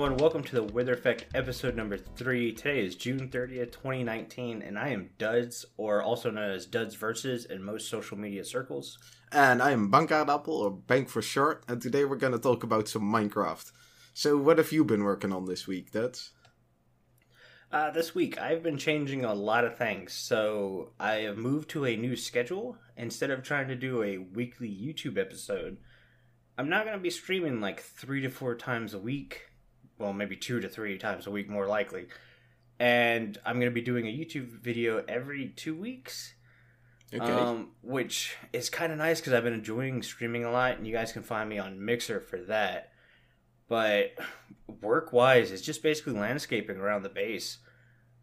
Everyone, welcome to the Wither Effect episode number three. Today is June 30th, 2019, and I am Duds, or also known as Duds Versus in most social media circles. And I am BankAardappel, or Bank for short, and today we're gonna talk about some Minecraft. So, what have you been working on this week, Duds? Uh, this week, I've been changing a lot of things. So, I have moved to a new schedule. Instead of trying to do a weekly YouTube episode, I'm not going to be streaming like three to four times a week. Well, maybe two to three times a week, more likely. And I'm going to be doing a YouTube video every two weeks. Okay. Um, which is kind of nice because I've been enjoying streaming a lot, and you guys can find me on Mixer for that. But work wise, it's just basically landscaping around the base.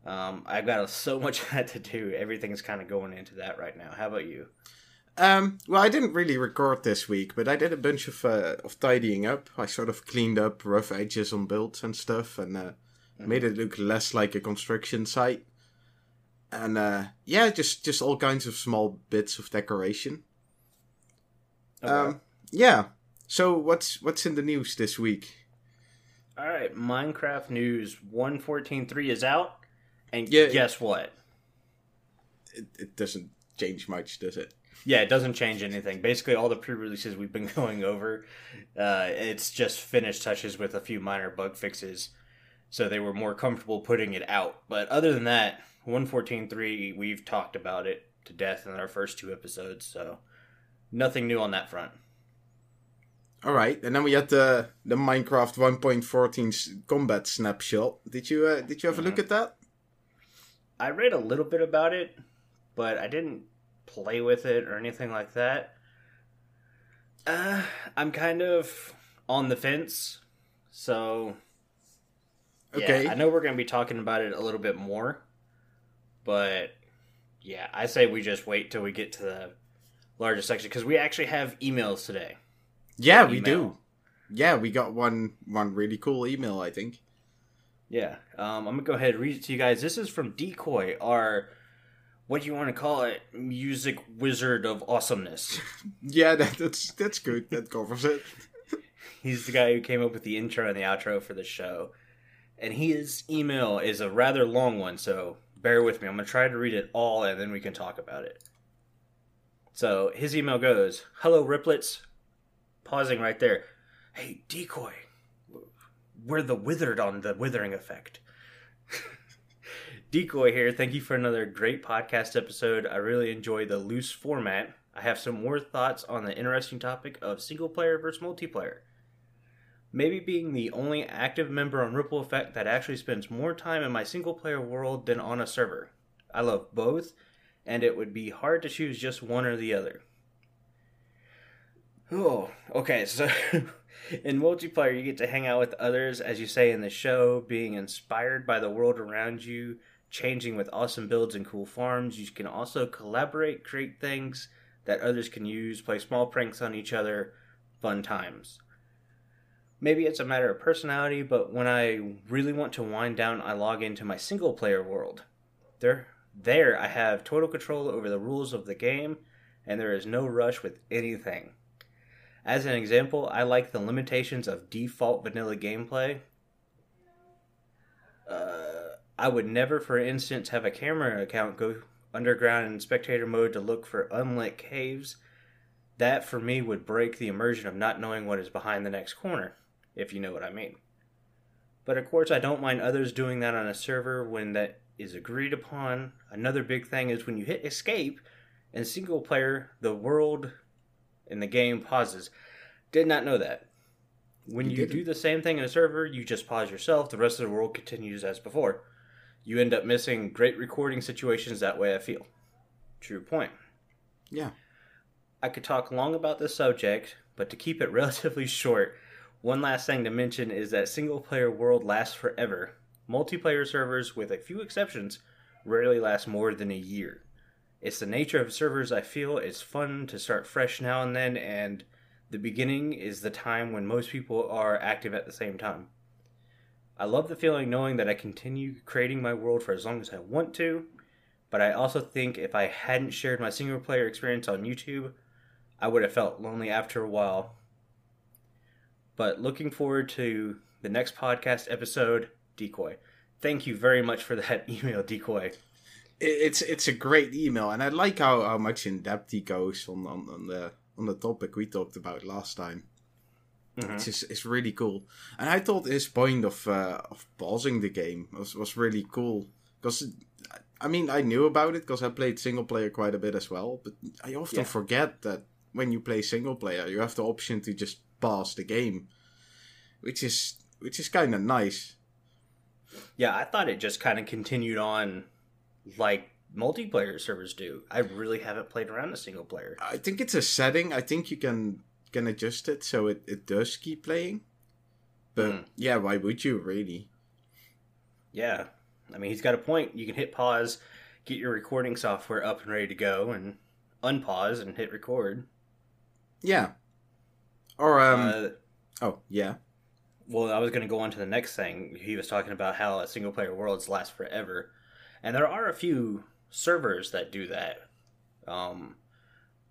Um, I've got so much of that to do. Everything's kind of going into that right now. How about you? Um, well, I didn't really record this week, but I did a bunch of uh, of tidying up. I sort of cleaned up rough edges on builds and stuff, and uh, made it look less like a construction site. And uh, yeah, just just all kinds of small bits of decoration. Okay. Um, yeah. So what's what's in the news this week? All right, Minecraft News 114.3 is out, and Yeah. guess what? It, it doesn't change much, does it? Yeah, it doesn't change anything. Basically, all the pre-releases we've been going over, uh, it's just finished touches with a few minor bug fixes, so they were more comfortable putting it out. But other than that, 114.3, we've talked about it to death in our first two episodes, so nothing new on that front. All right, and then we had the the Minecraft 1.14 combat snapshot. Did you uh, did you have a look at that? I read a little bit about it, but I didn't play with it or anything like that. Uh, I'm kind of on the fence, so Okay. Yeah, I know we're going to be talking about it a little bit more, but yeah, I say we just wait till we get to the larger section because we actually have emails today. Yeah, we do. Yeah, we got one one really cool email. I think. Yeah, um, I'm gonna go ahead and read it to you guys. This is from DiiKoj, our what do you want to call it, music wizard of awesomeness. Yeah, that, that's that's good. That covers it. He's the guy who came up with the intro and the outro for the show. And his email is a rather long one, so bear with me. I'm going to try to read it all and then we can talk about it. So his email goes Hello, Riplets. Pausing right there. Hey, DiiKoj. We're the withered on the withering effect. DiiKoj here. Thank you for another great podcast episode. I really enjoy the loose format. I have some more thoughts on the interesting topic of single player versus multiplayer. Maybe being the only active member on Ripple Effect that actually spends more time in my single player world than on a server. I love both, and it would be hard to choose just one or the other. Oh, okay, so in multiplayer, you get to hang out with others, as you say in the show, being inspired by the world around you, changing with awesome builds and cool farms. You can also collaborate, create things that others can use, play small pranks on each other, fun times. Maybe it's a matter of personality, but when I really want to wind down, I log into my single player world. There, there I have total control over the rules of the game, and there is no rush with anything. As an example, I like the limitations of default vanilla gameplay. Uh, I would never, for instance, have a camera account go underground in spectator mode to look for unlit caves. That, for me, would break the immersion of not knowing what is behind the next corner, if you know what I mean. But of course, I don't mind others doing that on a server when that is agreed upon. Another big thing is when you hit escape in single player, the world in the game pauses. Did not know that. When You you, do the same thing in a server, you just pause yourself, the rest of the world continues as before. You end up missing great recording situations that way, I feel. True point. Yeah. I could talk long about this subject, but to keep it relatively short, one last thing to mention is that single player world lasts forever. Multiplayer servers, with a few exceptions, rarely last more than a year. It's the nature of servers I feel it's fun to start fresh now and then, and the beginning is the time when most people are active at the same time. I love the feeling knowing that I continue creating my world for as long as I want to, but I also think if I hadn't shared my single player experience on YouTube, I would have felt lonely after a while. But looking forward to the next podcast episode, DiiKoj. Thank you very much for that email, DiiKoj. It's it's a great email, and I like how, how much in depth he goes on, on, on the on the topic we talked about last time. Mm-hmm. It's just, it's really cool, and I thought his point of uh, of pausing the game was was really cool because I mean I knew about it because I played single player quite a bit as well, but I often yeah. forget that when you play single player you have the option to just pause the game, which is which is kind of nice. Yeah, I thought it just kind of continued on like multiplayer servers do. I really haven't played around a single player. I think it's a setting. I think you can can adjust it so it, it does keep playing. But mm. yeah, why would you really? Yeah. I mean, he's got a point. You can hit pause, get your recording software up and ready to go, and unpause and hit record. Yeah. Or, um. Uh, oh, yeah. Well, I was going to go on to the next thing. He was talking about how a single player worlds last forever. And there are a few servers that do that. Um,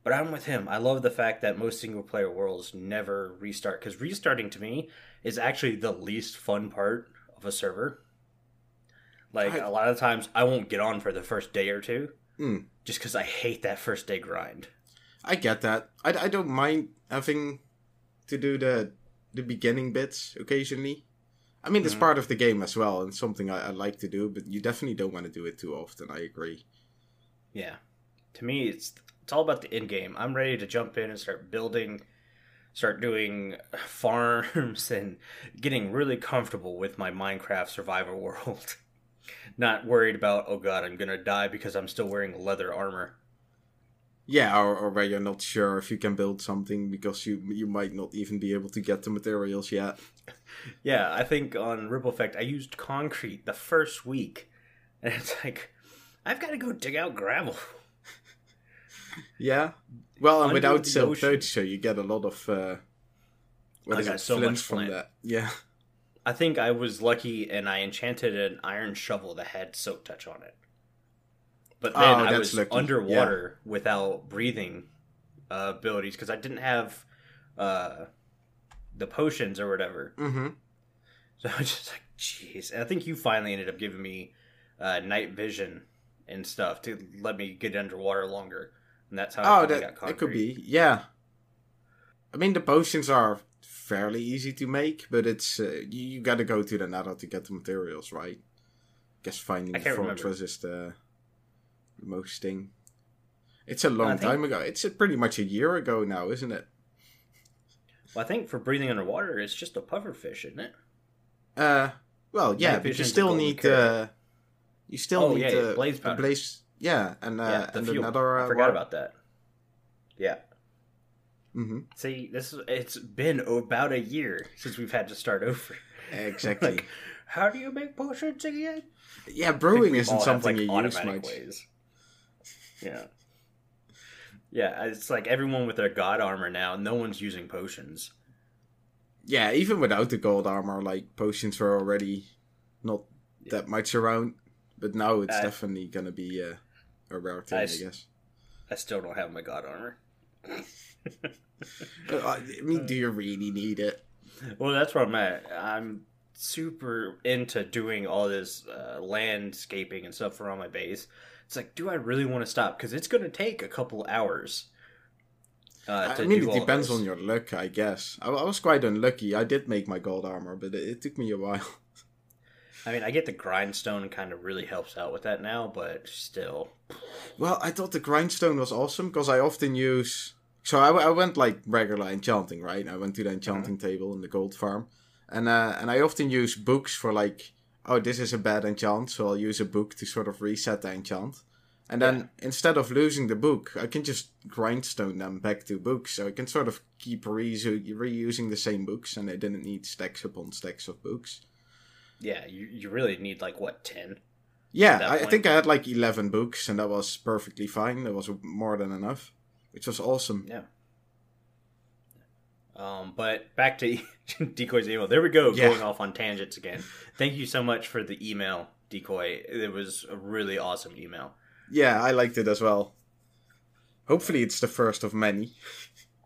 but I'm with him. I love the fact that most single player worlds never restart because restarting to me is actually the least fun part of a server. Like I, a lot of times, I won't get on for the first day or two, mm. just because I hate that first day grind. I get that. I, I don't mind having to do the the beginning bits occasionally. I mean, it's mm-hmm. part of the game as well, and something I, I, like to do. But you definitely don't want to do it too often. I agree. Yeah, to me, it's it's all about the end game. I'm ready to jump in and start building, start doing farms, and getting really comfortable with my Minecraft survival world. Not worried about oh god, I'm gonna die because I'm still wearing leather armor. Yeah, or, or where you're not sure if you can build something because you you might not even be able to get the materials yet. yeah, I think on Ripple Effect I used concrete the first week, and it's like I've got to go dig out gravel. Yeah, well, and without silk Touch, so you get a lot of uh, what I is it, so flint from flint. that. Yeah, I think I was lucky and I enchanted an iron shovel that had silk touch on it. But then oh, I was lucky. underwater yeah. without breathing uh, abilities because I didn't have uh, the potions or whatever. Mm-hmm. So I was just like, jeez. I think you finally ended up giving me uh, night vision and stuff to let me get underwater longer. And that's how oh, I that, It could be, yeah. I mean, the potions are fairly easy to make, but it's uh, you, you got to go to the nether to get the materials, right? I Guess finding the fortress is the most thing. It's a long time ago. It's a, pretty much a year ago now, isn't it? Well, I think for breathing underwater, it's just a puffer fish, isn't it? Uh, well, yeah, but you still need uh, you still oh, need yeah, the, blaze. The blaze, yeah, and uh, yeah, the and fuel. another. Uh, I forgot about that. Yeah. Mm-hmm. See, this is, it's been about a year since we've had to start over. Exactly. like, how do you make potions again? Yeah, brewing isn't something have, like, you use much. Ways. Yeah. Yeah, it's like everyone with their god armor now. No one's using potions. Yeah, even without the gold armor, like potions were already not yeah. that much around. But now it's I, definitely gonna be a, a rare thing, I, I guess. I still don't have my god armor. I mean, do you really need it? Well, that's where I'm at. I'm super into doing all this uh, landscaping and stuff around my base. It's like, do I really want to stop? Because it's going to take a couple hours. Uh, I mean, it depends on your luck, I guess. I, I, was quite unlucky. I did make my gold armor, but it, it took me a while. I mean, I get the grindstone kind of really helps out with that now, but still. Well, I thought the grindstone was awesome because I often use. So I, I went like regular enchanting, right? I went to the enchanting mm-hmm. table in the gold farm, and uh, and I often use books for like, oh, this is a bad enchant, so I'll use a book to sort of reset the enchant. And then yeah. instead of losing the book, I can just grindstone them back to books, so I can sort of keep re- reusing the same books, and I didn't need stacks upon stacks of books. Yeah, you you really need like what ten? Yeah, I, I, think I had like eleven books, and that was perfectly fine. That was more than enough, which was awesome. Yeah. Um, but back to DiiKoj's email. There we go, yeah. going off on tangents again. Thank you so much for the email, DiiKoj. It was a really awesome email. Yeah, I liked it as well. Hopefully, it's the first of many.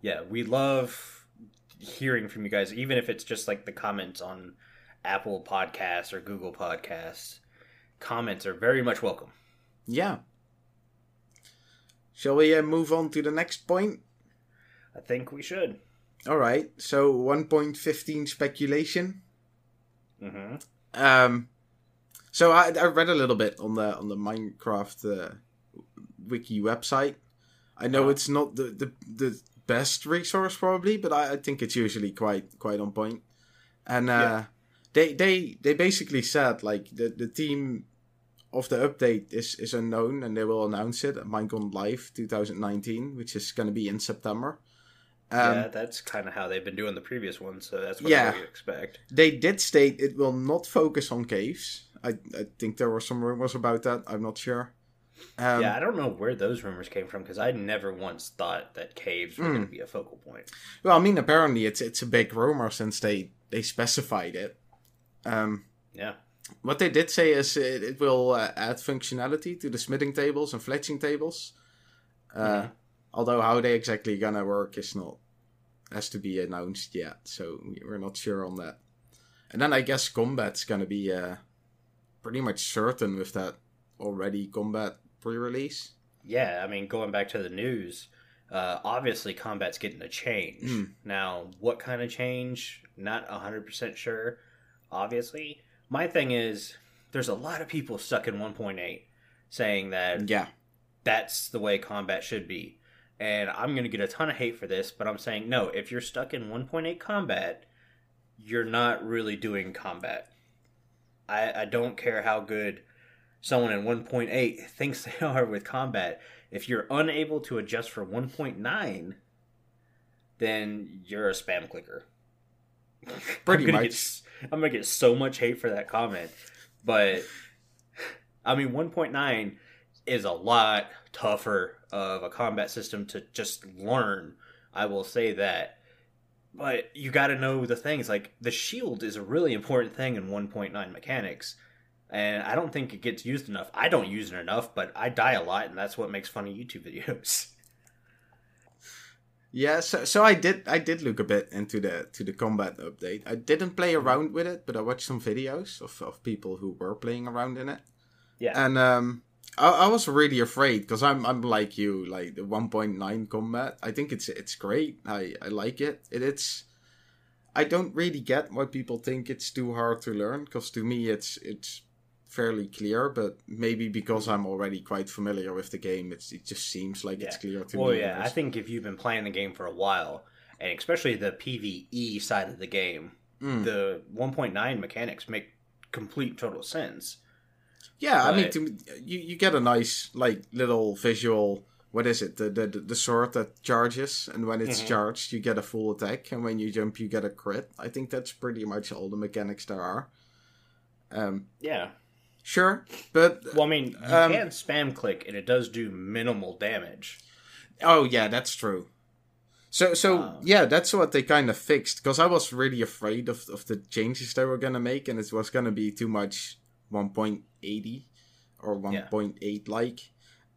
Yeah, we love hearing from you guys, even if it's just like the comments on Apple Podcasts or Google Podcasts. Comments are very much welcome. Yeah. Shall we uh, move on to the next point? I think we should. All right. So 1.15 speculation. Mm-hmm. Um, so I, I read a little bit on the on the Minecraft uh, wiki website. I know Uh-huh. it's not the, the the best resource probably, but I, I think it's usually quite quite on point. And uh, Yeah. They they they basically said like the the team of the update is is unknown, and they will announce it at Minecon Live 2019, which is going to be in September. Um, yeah, that's kind of how they've been doing the previous one, so that's what Yeah. I expect. They did state it will not focus on caves. I, I think there were some rumors about that. I'm not sure. Um, yeah, I don't know where those rumors came from because I never once thought that caves were Hmm. going to be a focal point. Well, I mean, apparently it's it's a big rumor since they they specified it. Um, Yeah. what they did say is it, it will uh, add functionality to the smithing tables and fletching tables. Uh, Mhm. Although how they exactly gonna work is not has to be announced yet, so we're not sure on that. And then I guess combat's gonna be uh, pretty much certain with that already combat pre-release. Yeah, I mean, going back to the news, uh, obviously combat's getting a change. Mm. Now, what kind of change? Not 100% sure, obviously. My thing is, there's a lot of people stuck in 1.8 saying that Yeah, that's the way combat should be. And I'm going to get a ton of hate for this, but I'm saying no, if you're stuck in 1.8 combat, you're not really doing combat. I, I don't care how good someone in 1.8 thinks they are with combat. If you're unable to adjust for 1.9, then you're a spam clicker. Pretty much. Get, I'm to get so much hate for that comment. But, I mean, 1.9 is a lot tougher of a combat system to just learn. I will say that. But you got to know the things. Like, the shield is a really important thing in 1.9 mechanics. And I don't think it gets used enough. I don't use it enough, but I die a lot, and that's what makes funny YouTube videos. yeah. So so I did I did look a bit into the to the combat update. I didn't play Mm-hmm. around with it, but I watched some videos of of people who were playing around in it. Yeah. And um, I, I was really afraid because I'm I'm like you, like the 1.9 combat. I think it's it's great. I I like it. it it's I don't really get why people think it's too hard to learn because to me it's it's fairly clear. But maybe because I'm already quite familiar with the game, it's it just seems like it's clear to well, me. yeah, I think if you've been playing the game for a while, and especially the PVE side of the game, Mm. the 1.9 mechanics make complete total sense. Yeah, I mean, to, you you get a nice like little visual. What is it? The the the sword that charges, and when it's Mhm. charged, you get a full attack, and when you jump, you get a crit. I think that's pretty much all the mechanics there are. Um, Yeah. Sure, but Well, I mean, you Um, can spam click, and it does do minimal damage. oh yeah, that's true. So so Ah. yeah, that's what they kind of fixed because I was really afraid of of the changes they were gonna make, and it was gonna be too much 1.80 or 1.8 like.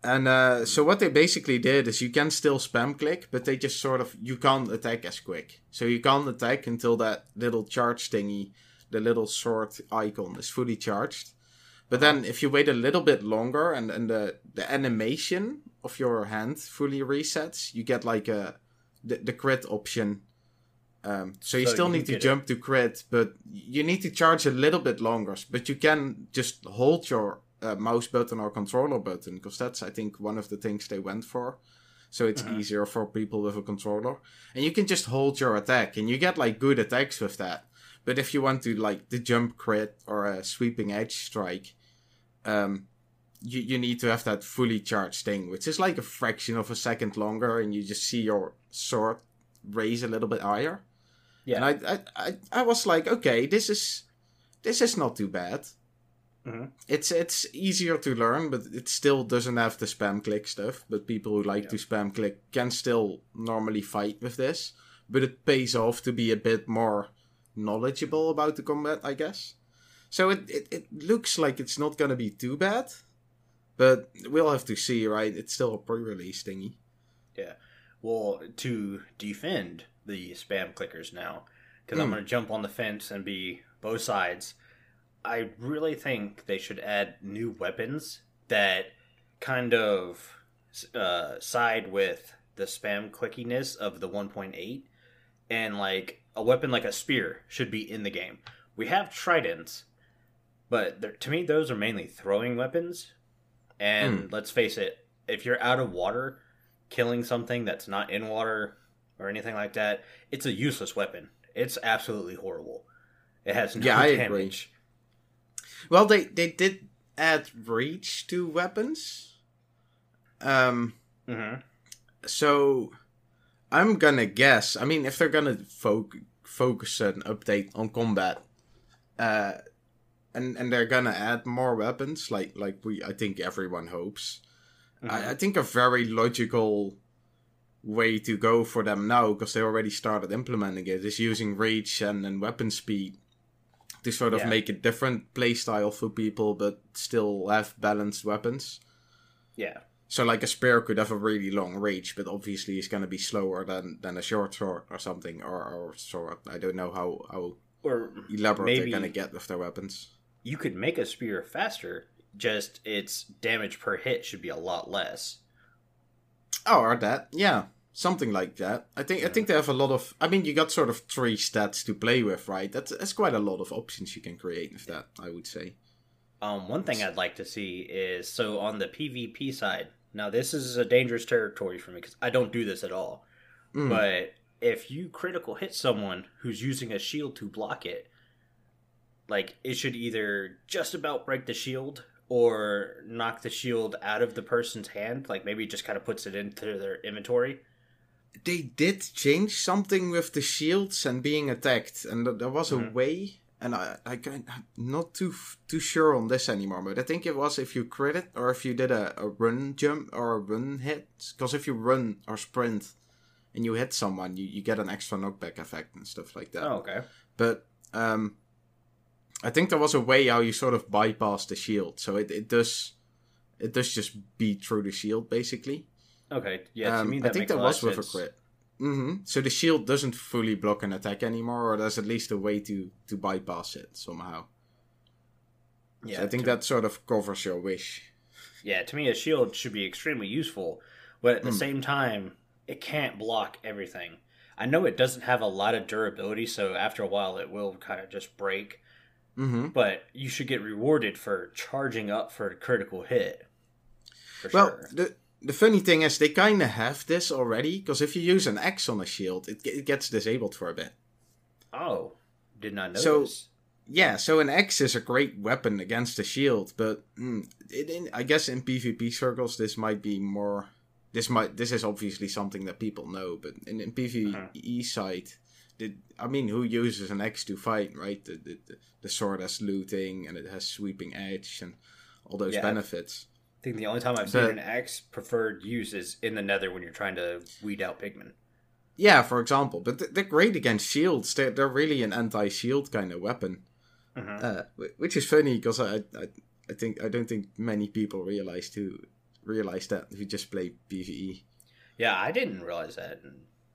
And uh, so what they basically did is you can still spam click, but they just sort of you can't attack as quick. So you can't attack until that little charge thingy, the little sword icon, is fully charged. But then if you wait a little bit longer and, and the the animation of your hand fully resets, you get like a the, the crit option. Um, so you So still you need to get it. jump to crit, but you need to charge a little bit longer. But you can just hold your uh, mouse button or controller button because that's I think one of the things they went for. So it's Mhm. easier for people with a controller, and you can just hold your attack, and you get like good attacks with that. But if you want to like the jump crit or a sweeping edge strike, um, you you need to have that fully charged thing, which is like a fraction of a second longer, and you just see your sword raise a little bit higher. Yeah. And I, I, I, I was like, okay, this is this is not too bad. Mhm. It's it's easier to learn, but it still doesn't have the spam click stuff. But people who like Yeah. to spam click can still normally fight with this. But it pays off to be a bit more knowledgeable about the combat, I guess. So it, it, it looks like it's not gonna be too bad. But we'll have to see, right? It's still a pre-release thingy. Yeah. Well, to defend the spam clickers now because I'm Hmm. going to jump on the fence and be both sides. I really think they should add new weapons that kind of uh, side with the spam clickiness of the 1.8 and like a weapon like a spear should be in the game. We have tridents, but to me those are mainly throwing weapons. And let's face it, if you're out of water, killing something that's not in water or anything like that, it's a useless weapon. It's absolutely horrible. It has no Yeah, I agree. Well, they they did add reach to weapons. Um, hmm so I'm gonna guess. I mean, if they're gonna fo- focus an update on combat, uh, and and they're gonna add more weapons, like like we, I think everyone hopes. I, mm-hmm. I think a very logical way to go for them now, because they already started implementing it, is using reach and, and weapon speed to sort of Yeah. make a different playstyle for people, but still have balanced weapons. yeah. So, like a spear could have a really long reach, but obviously it's going to be slower than, than a short sword or something, or, or sword. I don't know how, how Or elaborate Maybe- they're going to get with their weapons. You could make a spear faster, just its damage per hit should be a lot less. Oh, or that, yeah, something like that. I think I think they have a lot of. I mean, you got sort of three stats to play with, right? That's that's quite a lot of options you can create with that. I would say. Um, one thing I'd like to see is so on the PvP side. Now, this is a dangerous territory for me because I don't do this at all. Mm. But if you critical hit someone who's using a shield to block it, like it should either just about break the shield or knock the shield out of the person's hand. Like maybe it just kind of puts it into their inventory. they did change something with the shields and being attacked, and th- there was a Mhm. way. And I, I can, I'm not too too sure on this anymore, but I think it was if you crit it or if you did a, a run jump or a run hit. Because if you run or sprint and you hit someone, you, you get an extra knockback effect and stuff like that. Oh, okay. But um, I think there was a way how you sort of bypass the shield, so it, it does it does just beat through the shield basically. Okay. Yeah, to Um, I think that was of with a sense. crit. hmm So the shield doesn't fully block an attack anymore, or there's at least a way to to bypass it somehow. Yeah, so I think that sort of covers your wish. Yeah, to me, a shield should be extremely useful, but at the Hmm. same time, it can't block everything. I know it doesn't have a lot of durability, so after a while, it will kind of just break. Hmm But you should get rewarded for charging up for a critical hit. For Well, sure. the the funny thing is they kind of have this already, because if you use an axe on a shield, it, it gets disabled for a bit. Oh, did not know So- this. Yeah, so an axe is a great weapon against a shield, but mm, it, in, I guess in PvP circles this might be more. This might this is obviously something that people know, but in, in PvE side, the, I mean, who uses an axe to fight, right? The, the, the, sword has looting and it has sweeping edge and all those Yeah. benefits. I think the only time I've seen an axe preferred use is in the Nether when you're trying to weed out pigmen. Yeah, for example, but they're great against shields. They're, they're really an anti-shield kind of weapon. Mhm. uh, which is funny because I, I I think I don't think many people realize to realize that if you just play PVE. Yeah, I didn't realize that.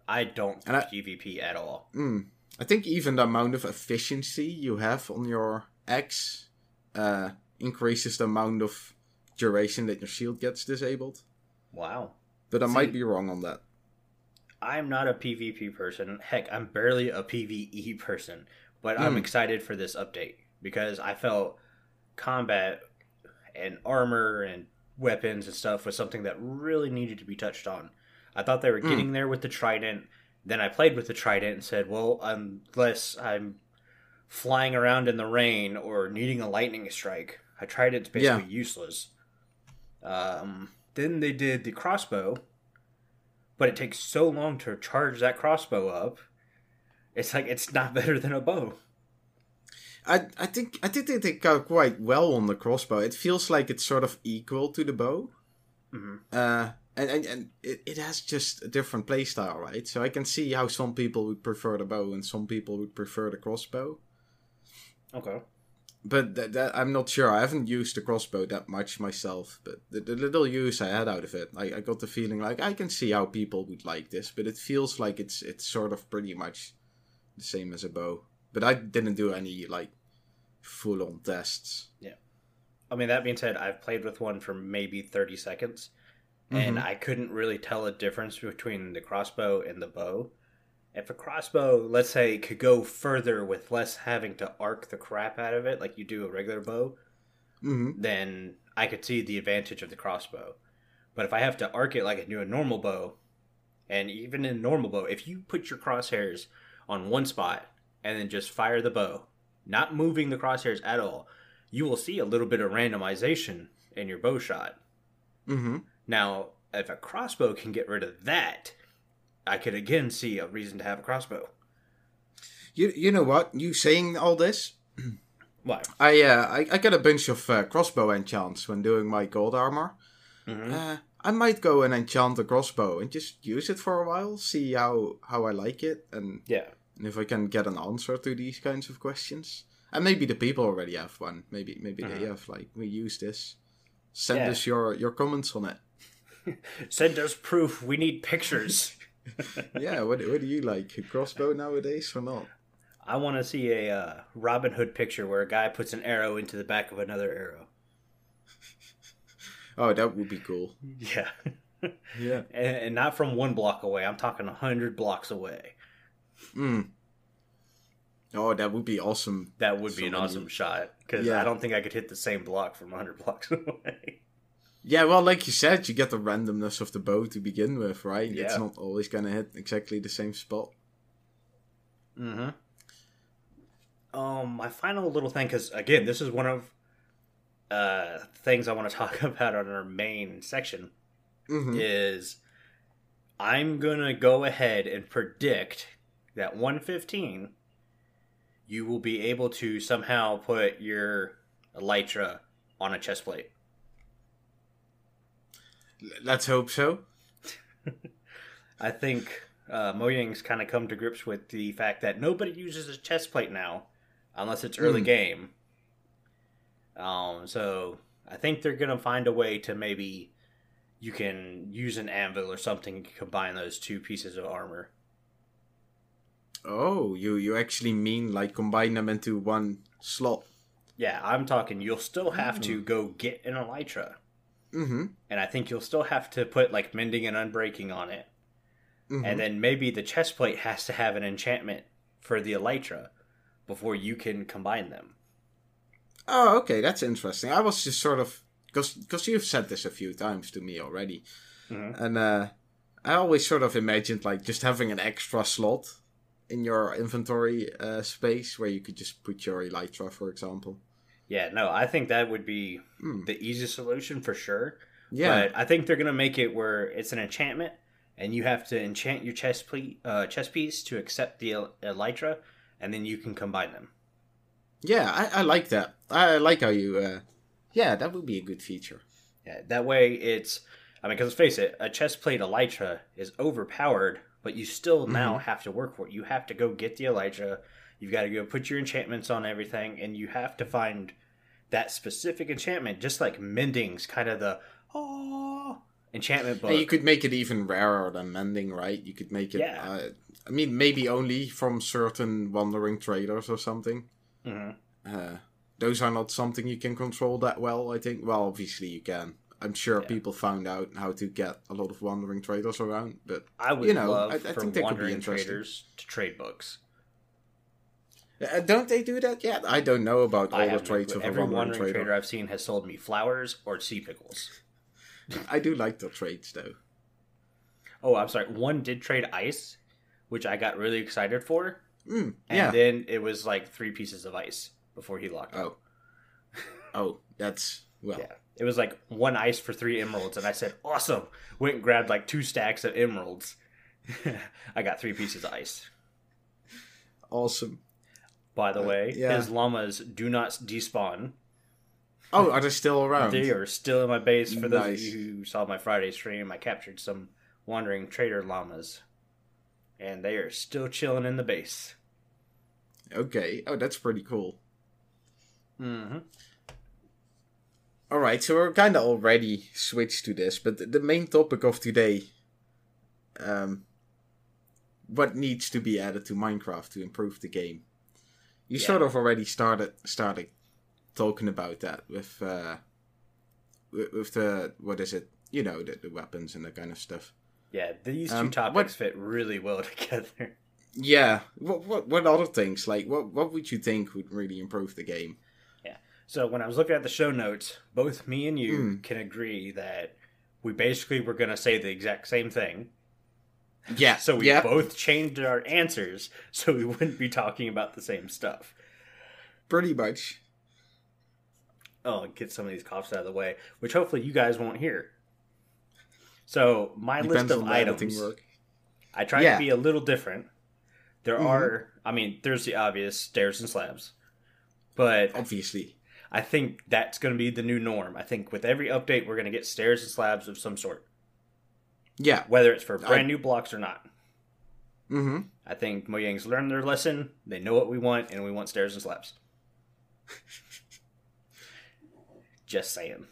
I don't And I- PvP at all. Mm. I think even the amount of efficiency you have on your axe uh, increases the amount of duration that your shield gets disabled. Wow. But I See- might be wrong on that. I'm not a PvP person. Heck, I'm barely a PvE person. But I'm Hmm. excited for this update because I felt combat and armor and weapons and stuff was something that really needed to be touched on. I thought they were Hmm. getting there with the trident. Then I played with the trident and said, well, unless I'm flying around in the rain or needing a lightning strike, a trident's basically useless. Um, then they did the crossbow, but it takes so long to charge that crossbow up. It's like it's not better than a bow. I I think I think they did go quite well on the crossbow. It feels like it's sort of equal to the bow. hmm Uh, and and, and it, it has just a different playstyle, right? So I can see how some people would prefer the bow and some people would prefer the crossbow. Okay. but that, that, I'm not sure. I haven't used the crossbow that much myself, but the, the little use I had out of it, I, I got the feeling like I can see how people would like this, but it feels like it's it's sort of pretty much the same as a bow. But I didn't do any like full on tests. Yeah. I mean, that being said, I've played with one for maybe 30 seconds, and Mhm. I couldn't really tell a difference between the crossbow and the bow. If a crossbow, let's say, could go further with less having to arc the crap out of it like you do a regular bow, hmm then I could see the advantage of the crossbow. But if I have to arc it like I do a normal bow, and even in a normal bow, if you put your crosshairs on one spot and then just fire the bow, not moving the crosshairs at all, you will see a little bit of randomization in your bow shot. hmm Now, if a crossbow can get rid of that, I could again see a reason to have a crossbow. You you know what? You saying all this? Why? I uh, I, I got a bunch of uh, crossbow enchants when doing my gold armor. Mhm. Uh, I might go and enchant a crossbow and just use it for a while, see how how I like it, and, Yeah. and if I can get an answer to these kinds of questions. And maybe the people already have one. Maybe maybe they Mhm. have like we use this. Send Yeah. us your your comments on it. Send us proof. We need pictures. yeah, what what do you like? A crossbow nowadays or not? I want to see a uh, Robin Hood picture where a guy puts an arrow into the back of another arrow. Oh, that would be cool. Yeah. Yeah. and, and not from one block away. I'm talking a hundred blocks away. Mm. Oh, that would be awesome. That would be So an many- awesome shot because Yeah. I don't think I could hit the same block from hundred blocks away. Yeah, well, like you said, you get the randomness of the bow to begin with, right? It's not always gonna hit exactly the same spot. mm-hmm. Um, my final little thing, because again, this is one of uh things I want to talk about on our main section. hmm is I'm gonna go ahead and predict that 115 you will be able to somehow put your elytra on a chest plate. Let's hope so. I think uh, Mojang's kind of come to grips with the fact that nobody uses a chest plate now, unless it's early Mm. game. Um, so I think they're gonna find a way to maybe you can use an anvil or something and combine those two pieces of armor. Oh, you you actually mean like combine them into one slot? Yeah, I'm talking. You'll still have to go get an elytra, Mm-hmm. and I think you'll still have to put like mending and unbreaking on it, mm-hmm. and then maybe the chest plate has to have an enchantment for the elytra before you can combine them. Oh, okay, that's interesting. I was just sort of because you've said this a few times to me already, Mhm. and uh, I always sort of imagined like just having an extra slot in your inventory uh, space where you could just put your elytra, for example. Yeah, no, I think that would be Hmm. the easiest solution for sure. Yeah, But I think they're gonna make it where it's an enchantment, and you have to enchant your chest plate, uh, chest piece to accept the el- elytra, and then you can combine them. yeah, I, I like that. I like how you. Uh, yeah, that would be a good feature. Yeah, that way it's. I mean, because let's face it, a chest plate elytra is overpowered, but you still now have to work for it. You have to go get the elytra. You've got to go put your enchantments on everything, and you have to find that specific enchantment. Just like mending's kind of the oh enchantment book. And you could make it even rarer than mending, right? You could make it. Yeah. Uh, I mean, maybe only from certain wandering traders or something. Mhm. Uh, those are not something you can control that well. I think. Well, obviously you can. I'm sure Yeah. people found out how to get a lot of wandering traders around, but I would you know, love I- I for think that could be wandering interesting. traders to trade books. Uh, don't they do that yet? I don't know about all the trades no traits clue. of a Every wandering wandering trader. trader I've seen has sold me flowers or sea pickles. I do like the trades though. Oh, I'm sorry. One did trade ice, which I got really excited for. Mm, And then it was like three pieces of ice before he locked up. Oh. Oh, that's well. Yeah. It was like one ice for three emeralds, and I said, awesome. Went and grabbed like two stacks of emeralds. I got three pieces of ice. Awesome. By the Uh, way, yeah. his llamas do not despawn. Oh, are they still around? They are still in my base. For those Nice. of you who saw my Friday stream, I captured some wandering trader llamas. And they are still chilling in the base. Okay. Oh, that's pretty cool. Mm-hmm. All right, so we're kind of already switched to this, but the, the main topic of today, um, what needs to be added to Minecraft to improve the game? You Yeah. sort of already started started talking about that with uh, with, with the what is it? You know, the, the weapons and that kind of stuff. Yeah, these two Um, topics what- fit really well together. Yeah. What what what other things like what what would you think would really improve the game? Yeah. So when I was looking at the show notes, both me and you Mm. can agree that we basically were going to say the exact same thing. Yeah. So we yeah, both changed our answers so we wouldn't be talking about the same stuff. pretty much. Oh, get some of these coughs out of the way, which hopefully you guys won't hear. So my Depends list of on the editing items. I try Yeah. to be a little different. There Mhm. are, I mean, there's the obvious stairs and slabs, but Obviously. I think that's going to be the new norm. I think with every update, we're going to get stairs and slabs of some sort, Yeah. whether it's for I- brand new blocks or not. Mm-hmm. I think Mojang's learned their lesson. They know what we want, and we want stairs and slabs. Just saying.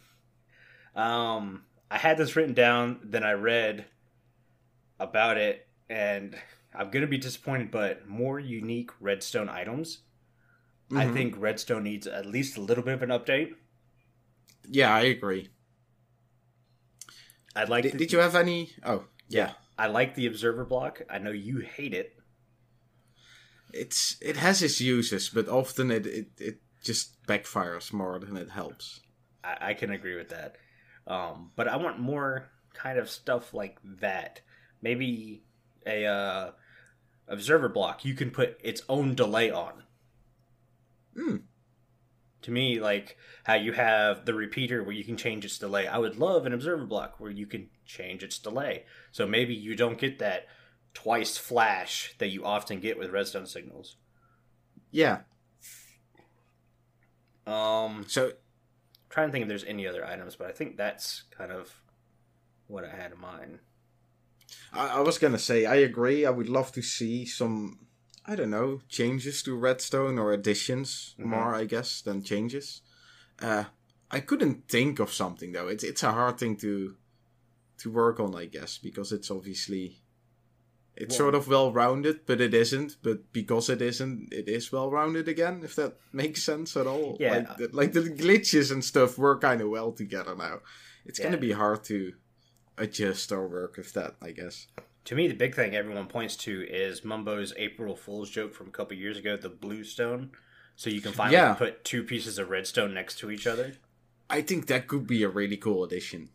Um, I had this written down, then I read about it, and I'm gonna be disappointed. But more unique redstone items. I Mhm. think redstone needs at least a little bit of an update. Yeah, I agree. I'd like. Did, to, did you have any? Oh, Yeah, I like the observer block. I know you hate it. it's it has its uses, but often it it, it just backfires more than it helps. I, I can agree with that. Um, but I want more kind of stuff like that. Maybe a uh, observer block you can put its own delay on. Hmm. To me, like how you have the repeater where you can change its delay. I would love an observer block where you can change its delay. So maybe you don't get that twice flash that you often get with redstone signals. Yeah. Um, So trying to think if there's any other items, but I think that's kind of what I had in mind. I, I was gonna say I agree. I would love to see some. I don't know changes to Redstone or additions Mhm. more, I guess, than changes. Uh, I couldn't think of something though. It's it's a hard thing to to work on, I guess, because it's obviously it's Well- sort of well rounded, but it isn't. But because it isn't, it is well rounded again. If that makes sense at all. Yeah. Like the, like the glitches and stuff work kind of well together now. It's gonna be hard to adjust or work with that, I guess. To me, the big thing everyone points to is Mumbo's April Fool's joke from a couple years ago, the blue stone. So you can finally Yeah. put two pieces of redstone next to each other. I think that could be a really cool addition.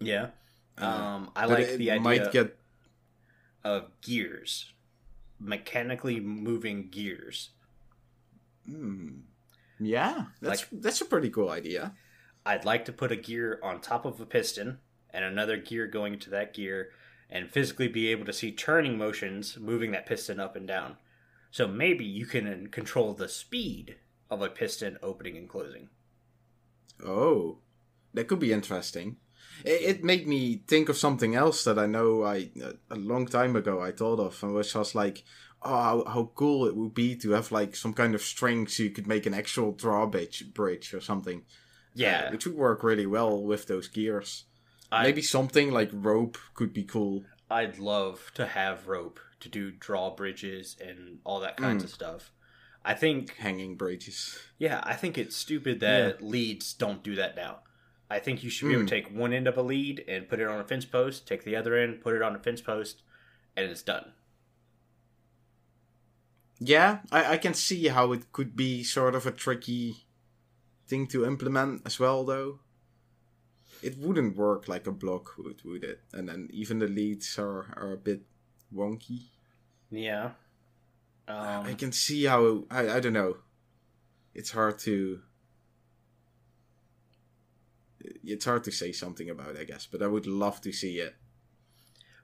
Yeah. Uh, Um, I like the idea might get of gears, mechanically moving gears. hmm, yeah, that's that's a pretty cool idea. I'd like to put a gear on top of a piston and another gear going to that gear and physically be able to see turning motions moving that piston up and down. So maybe you can control the speed of a piston opening and closing. Oh, that could be interesting. It, it made me think of something else that I know I a long time ago I thought of, and was just like, oh, how, how cool it would be to have like some kind of string so you could make an actual drawbridge bridge or something. Yeah, uh, which would work really well with those gears. I, Maybe something like rope could be cool. I'd love to have rope to do drawbridges and all that kinds Mm. of stuff. I think, Hanging bridges. yeah, I think it's stupid that leads don't do that now. I think you should be able to take one end of a lead and put it on a fence post, take the other end, put it on a fence post, and it's done. Yeah, I, I can see how it could be sort of a tricky thing to implement as well, though. It wouldn't work like a block would, would it? And then even the leads are, are a bit wonky. Yeah. I Um, can see how I I don't know. It's hard to. It's hard to say something about, I guess, but I would love to see it.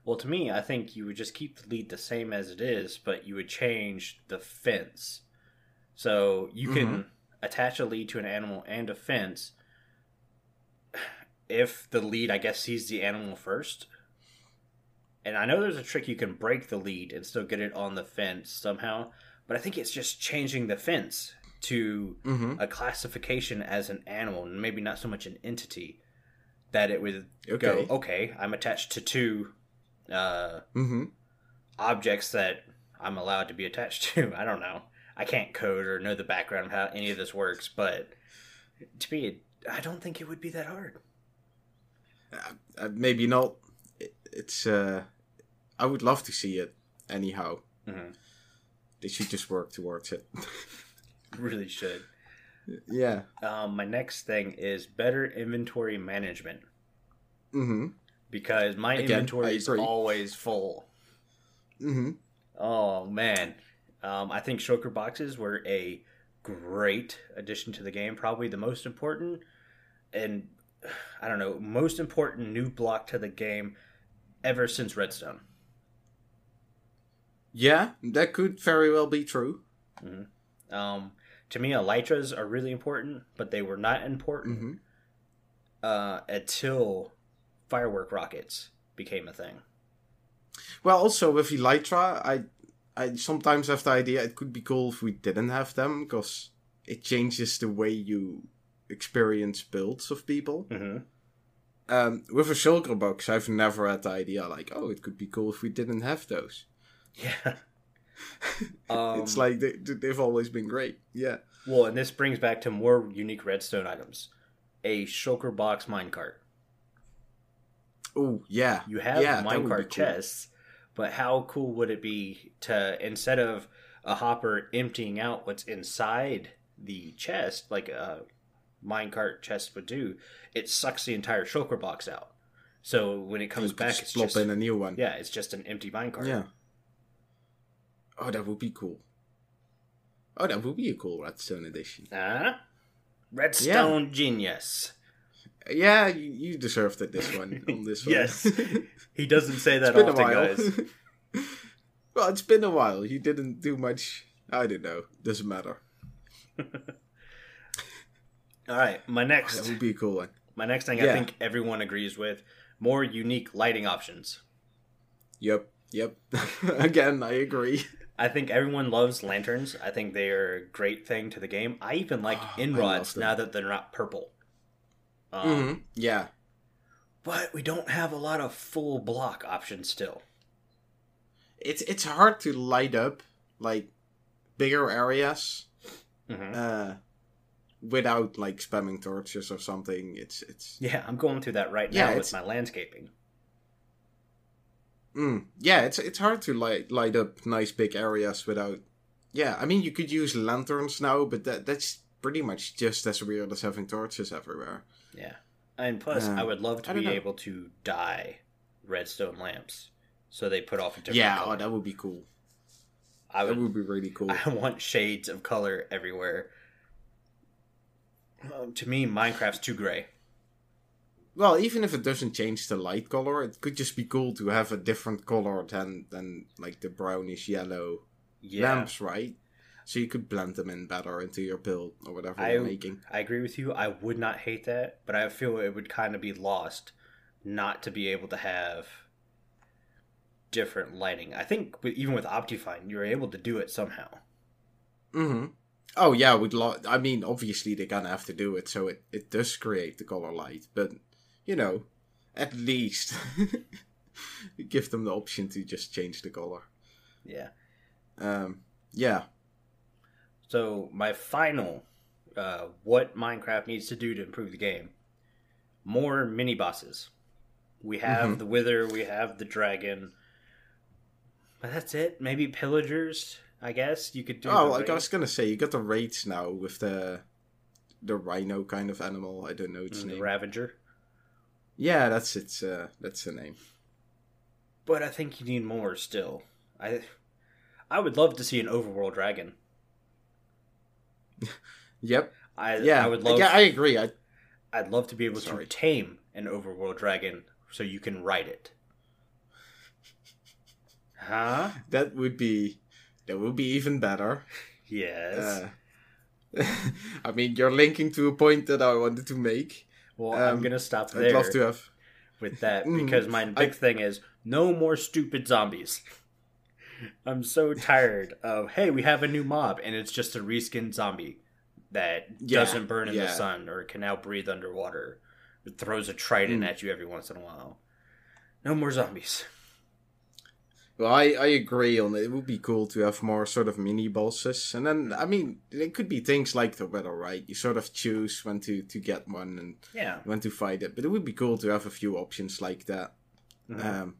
well, to me, I think you would just keep the lead the same as it is, but you would change the fence. So you can attach a lead to an animal and a fence if the lead, I guess, sees the animal first. And I know there's a trick you can break the lead and still get it on the fence somehow, but I think it's just changing the fence. to Mm-hmm. a classification as an animal, and maybe not so much an entity, that it would Okay. go, okay, I'm attached to two uh, Mm-hmm. objects that I'm allowed to be attached to. I don't know. I can't code or know the background of how any of this works, but to me, I don't think it would be that hard. Uh, uh, maybe not. It, it's. Uh, I would love to see it. Anyhow, Mhm. they should just work towards it. Really should. yeah. Um, my next thing is better inventory management Mm-hmm. because my Again, inventory is always full. Mm-hmm. Oh man, um, I think shulker boxes were a great addition to the game. Probably the most important, and I don't know, most important new block to the game ever since Redstone. Yeah, that could very well be true. Um, to me, elytras are really important, but they were not important Mm-hmm. uh, until firework rockets became a thing. Well, also with Elytra, I, I sometimes have the idea it could be cool if we didn't have them because it changes the way you experience builds of people. Mm-hmm. Um, with a shulker box, I've never had the idea like, oh, it could be cool if we didn't have those. Yeah. um, it's like they, they've always been great. Yeah. Well, and this brings back to more unique redstone items. A shulker box minecart. Oh, yeah. You have yeah, minecart cool. chests, but how cool would it be to instead of a hopper emptying out what's inside the chest, like a minecart chest would do, it sucks the entire shulker box out. So when it comes back, it's just in a new one. yeah, it's just an empty minecart. Yeah. Oh, that would be cool. Oh, that would be a cool Redstone edition. Ah, redstone genius. Yeah, you, you deserved it this one. On this one. Yes. He doesn't say that often, guys. well, it's been a while. You didn't do much. I don't know. Doesn't matter. All right, my next That would be a cool one. my next thing, I think everyone agrees with: more unique lighting options. Yep. Yep. Again, I agree. I think everyone loves lanterns. I think they are a great thing to the game. I even like Oh, end rods now that they're not purple. Um, Mhm. Yeah. But we don't have a lot of full block options still. It's it's hard to light up like bigger areas Mhm. uh, without like spamming torches or something. It's it's Yeah, I'm going through that right Yeah, now it's- with my landscaping. Mm, yeah, it's it's hard to light light up nice big areas without. Yeah, I mean you could use lanterns now, but that that's pretty much just as weird as having torches everywhere. Yeah. And plus, Uh, I would love to be know. able to dye redstone lamps so they put off a different yeah, color. oh, that would be cool. I would, That would be really cool. I want shades of color everywhere. Um, to me, Minecraft's too gray. Well, even if it doesn't change the light color, it could just be cool to have a different color than than like the brownish yellow Yeah, lamps, right? So you could blend them in better into your build or whatever I- you're making. I agree with you. I would not hate that, but I feel it would kind of be lost not to be able to have different lighting. I think even with Optifine, you're able to do it somehow. hmm Oh yeah, we'd lo- I mean, obviously they're gonna have to do it, so it it does create the color light. But you know, at least give them the option to just change the color. Yeah. Um, yeah. So my final, uh, what Minecraft needs to do to improve the game: more mini bosses. We have Mhm. the Wither, we have the Dragon, but that's it. Maybe Pillagers. I guess you could do. oh, like I was gonna say, you got the raids now with the the rhino kind of animal. I don't know its Mm, the name. Ravager. yeah, that's its. Uh, that's the name. But I think you need more still. I I would love to see an overworld dragon. Yep. I Yeah. I would love Yeah, I agree. I I'd love to be able Sorry. to tame an overworld dragon so you can ride it. Huh? that would be that would be even better. Yes. Uh, I mean, you're linking to a point that I wanted to make. well, I'm um, gonna stop there. I'd love to have. with that Mm, because my I- big thing is no more stupid zombies. I'm so tired of hey, we have a new mob and it's just a reskin zombie. that Yeah, doesn't burn in the sun or can now breathe underwater. It throws a trident Mm. at you every once in a while. No more zombies. Well, I, I agree on it. It would be cool to have more sort of mini bosses. And then, I mean, it could be things like the Wither, right? You sort of choose when to, to get one and Yeah. when to fight it. But it would be cool to have a few options like that. Mhm. Um,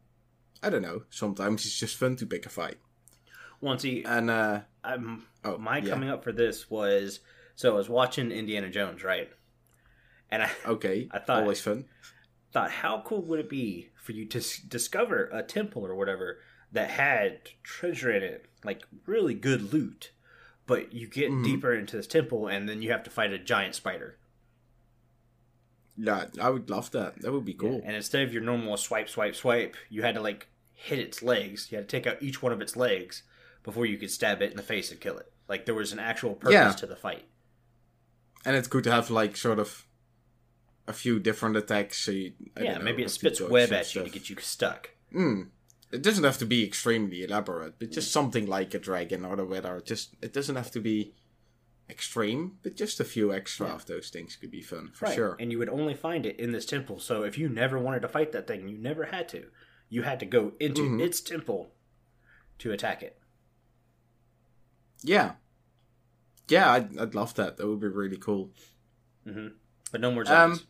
I don't know. Sometimes it's just fun to pick a fight. Once see, And, uh, I'm, oh, my yeah. coming up for this was so I was watching Indiana Jones, right? And I Okay. I thought- Always fun. thought, how cool would it be for you to s- discover a temple or whatever that had treasure in it, like really good loot, but you get Mhm. deeper into this temple and then you have to fight a giant spider. Yeah, I would love that. That would be cool. And instead of your normal swipe, swipe, swipe, you had to like hit its legs. You had to take out each one of its legs before you could stab it in the face and kill it. Like there was an actual purpose Yeah. to the fight. And it's good to have, like, sort of a few different attacks. So you, yeah, know, maybe it spits web at you to get you stuck. Mm. It doesn't have to be extremely elaborate, but just something like a dragon or the Wither. Just it doesn't have to be extreme, but just a few extra Yeah. of those things could be fun for Right. sure. And you would only find it in this temple. So if you never wanted to fight that thing, you never had to. You had to go into Mhm. its temple to attack it. Yeah, yeah, I'd, I'd love that. That would be really cool. hmm But no more Um, zombies.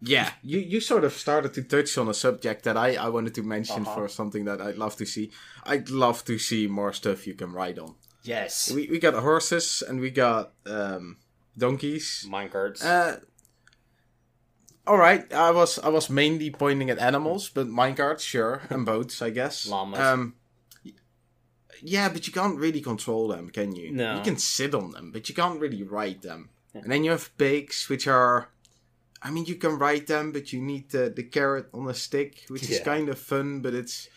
Yeah, you you sort of started to touch on a subject that I I wanted to mention Uh-huh. for something that I'd love to see. I'd love to see more stuff you can ride on. yes. We we got horses and we got um donkeys. Minecarts. Uh, all right. I was I was mainly pointing at animals, but minecarts, sure, and boats, I guess. Llamas. Um, yeah, but you can't really control them, can you? No. You can sit on them, but you can't really ride them. Yeah. And then you have pigs, which are, I mean, you can ride them, but you need the the carrot on a stick, which is kind of fun, but it's.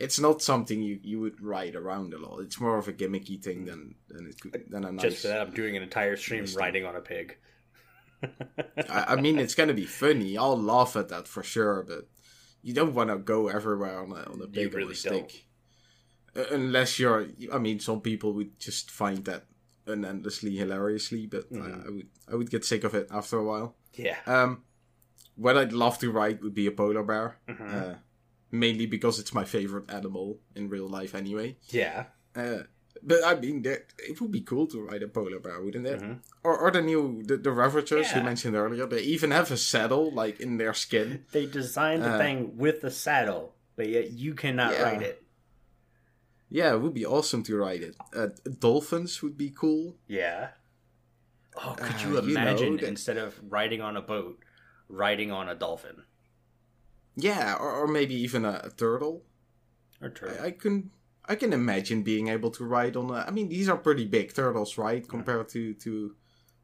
It's not something you, you would ride around a lot. It's more of a gimmicky thing than than it could, than a nice. Just for that, I'm doing an entire stream riding on a pig. I, I mean, it's gonna be funny. I'll laugh at that for sure, but you don't want to go everywhere on a on a You big on a stick. Uh, Unless you're, I mean, some people would just find that unendlessly hilariously, but Mhm. I, I would I would get sick of it after a while. Yeah. Um, what I'd love to ride would be a polar bear, Mhm. uh, mainly because it's my favorite animal in real life anyway. yeah. Uh, but I mean, that- it would be cool to ride a polar bear, wouldn't it? Mhm. Or, or the new the, the Ravagers you mentioned earlier. They even have a saddle like in their skin. They designed the Uh, thing with the saddle, but yet you cannot Yeah. ride it. Yeah, it would be awesome to ride it. Uh, dolphins would be cool. Yeah. Oh, could Uh, you you know, imagine instead of riding on a boat, riding on a dolphin Yeah, or, or maybe even a, a turtle. or turtle? I, I can I can imagine being able to ride on. A, I mean, these are pretty big turtles, right? Compared to to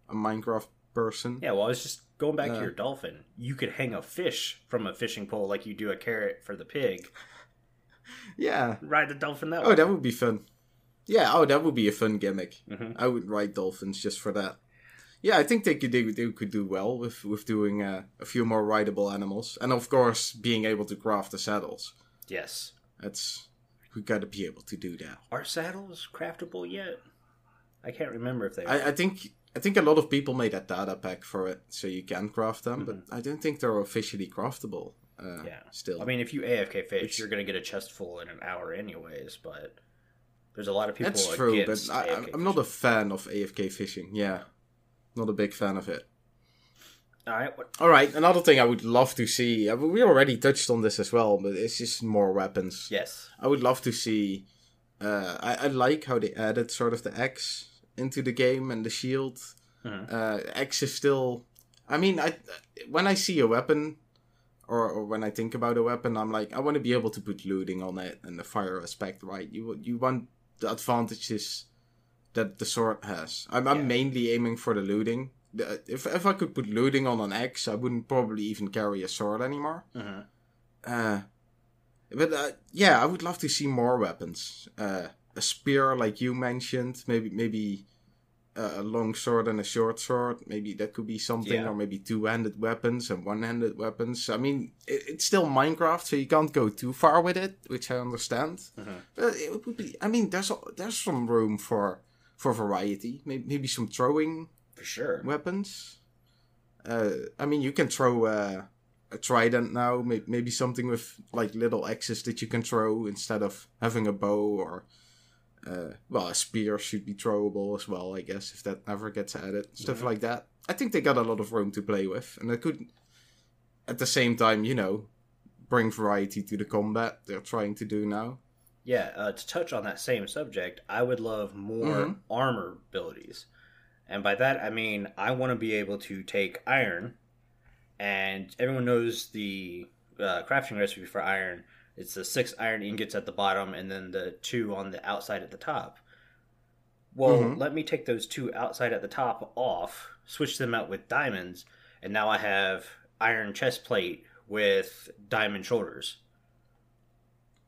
a Minecraft person. Yeah, well, I was just going back Uh, to your dolphin. You could hang a fish from a fishing pole like you do a carrot for the pig. Yeah. Ride the dolphin that Oh, way. that would be fun. Yeah. Oh, that would be a fun gimmick. hmm I would ride dolphins just for that. Yeah, I think they could do they could do well with with doing uh, a few more rideable animals, and of course being able to craft the saddles. Yes. That's we got to be able to do that. Are saddles craftable yet? I can't remember if they are. I, I think I think a lot of people made a data pack for it, so you can craft them, but I don't think they're officially craftable. Uh, Mm-hmm. Yeah. still. I mean, if you AFK fish, Which- you're going to get a chest full in an hour, anyways. But there's a lot of people. that's true, but I, I'm- AFK not a fan of AFK fishing. Yeah, not a big fan of it. All right. What, All right, another thing I would love to see. uh, We already touched on this as well, but it's just more weapons. yes. I would love to see. Uh, I, I like how they added sort of the axe into the game and the shield. Mhm. Uh, axe is still. I mean, I when I see a weapon, or, or when I think about a weapon, I'm like, I want to be able to put looting on it and the fire aspect right. You you want the advantages that the sword has. I'm, I'm Yeah. mainly aiming for the looting. The- If if I could put looting on an axe, I wouldn't probably even carry a sword anymore. hmm Uh, but uh, yeah, I would love to see more weapons. Uh, a spear, like you mentioned, maybe maybe a long sword and a short sword. Maybe that could be something, Yeah. or maybe two-handed weapons and one-handed weapons. I mean, it, it's still Minecraft, so you can't go too far with it, which I understand. Mhm. But it would be. I mean, there's there's some room for for variety. Maybe maybe some throwing For sure. weapons. Uh, I mean, you can throw uh, a trident now, may- maybe something with like little axes that you can throw instead of having a bow or. Uh, well, a spear should be throwable as well, I guess, if that ever gets added. Stuff Mhm. like that. I think they got a lot of room to play with, and it could, at the same time, you know, bring variety to the combat they're trying to do now. Yeah, uh, to touch on that same subject, I would love more Mhm. armor abilities. And by that, I mean I want to be able to take iron, and everyone knows the uh, crafting recipe for iron. It's the six iron ingots at the bottom, and then the two on the outside at the top. Well, Mhm. let me take those two outside at the top off, switch them out with diamonds, and now I have iron chest plate with diamond shoulders.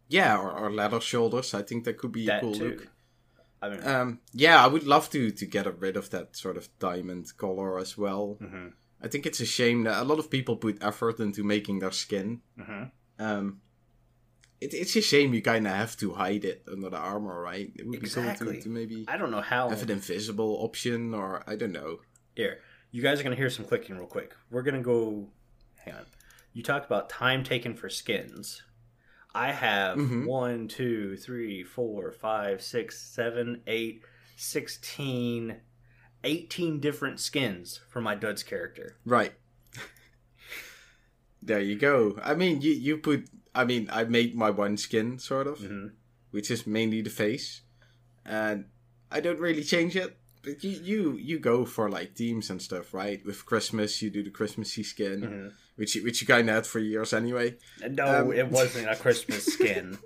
Yeah, or, or leather shoulders. I think that could be a cool too. look. I mean, Um, yeah, I would love to to get rid of that sort of diamond color as well. mhm, I think it's a shame that a lot of people put effort into making their skin. mhm. Um, it, it's a shame you kind of have to hide it under the armor, right? It would be cool Exactly. to, to maybe I don't know how. have an invisible option, or I don't know. Here, you guys are gonna hear some clicking real quick. We're gonna go. Hang on. You talked about time taken for skins. I have Mhm. one, two, three, four, five, six, seven, eight, sixteen, eighteen different skins for my Duds character. Right. there you go. I mean, you you put. I mean, I made my one skin sort of. hmm which is mainly the face, and I don't really change it. You you you go for like themes and stuff, right? With Christmas, you do the Christmassy skin, hmm which you, which you kind of had for years anyway. No, Um, it wasn't a Christmas skin.